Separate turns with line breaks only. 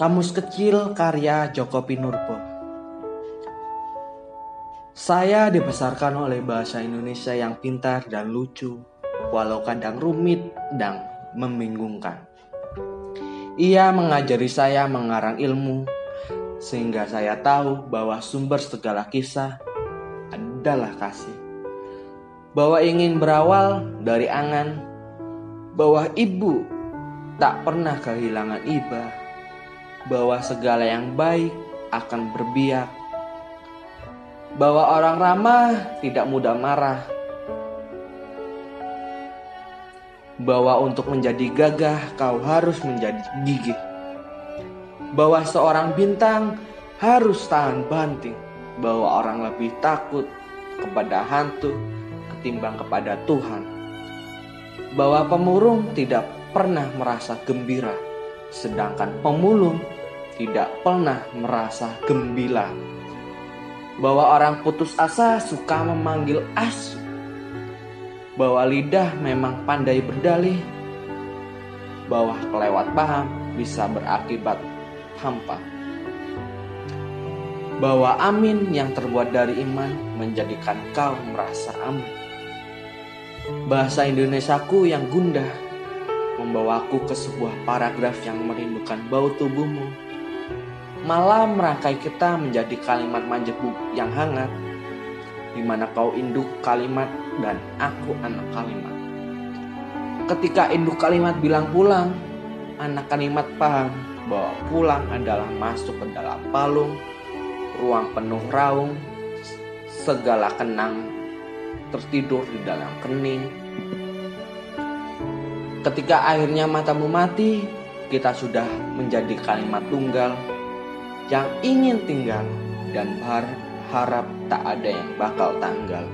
Kamus Kecil karya Joko Pinurbo Saya dibesarkan oleh bahasa Indonesia yang pintar dan lucu, walau kadang rumit dan membingungkan. Ia mengajari saya mengarang ilmu, sehingga saya tahu bahwa sumber segala kisah adalah kasih. Bahwa ingin berawal dari angan, bahwa ibu tak pernah kehilangan iba bahwa segala yang baik akan berbiak, bahwa orang ramah tidak mudah marah, bahwa untuk menjadi gagah kau harus menjadi gigih, bahwa seorang bintang harus tahan banting, bahwa orang lebih takut kepada hantu ketimbang kepada Tuhan, bahwa pemurung tidak pernah merasa gembira sedangkan pemulung tidak pernah merasa gembira. Bahwa orang putus asa suka memanggil asu. Bahwa lidah memang pandai berdalih. Bahwa kelewat paham bisa berakibat hampa. Bahwa amin yang terbuat dari iman menjadikan kau merasa aman. Bahasa Indonesiaku yang gundah membawaku ke sebuah paragraf yang merindukan bau tubuhmu. Malah merangkai kita menjadi kalimat manjebuk yang hangat, di mana kau induk kalimat dan aku anak kalimat. Ketika induk kalimat bilang pulang, anak kalimat paham bahwa pulang adalah masuk ke dalam palung, ruang penuh raung, segala kenang tertidur di dalam kening, Ketika akhirnya matamu mati, kita sudah menjadi kalimat tunggal yang ingin tinggal dan berharap tak ada yang bakal tanggal.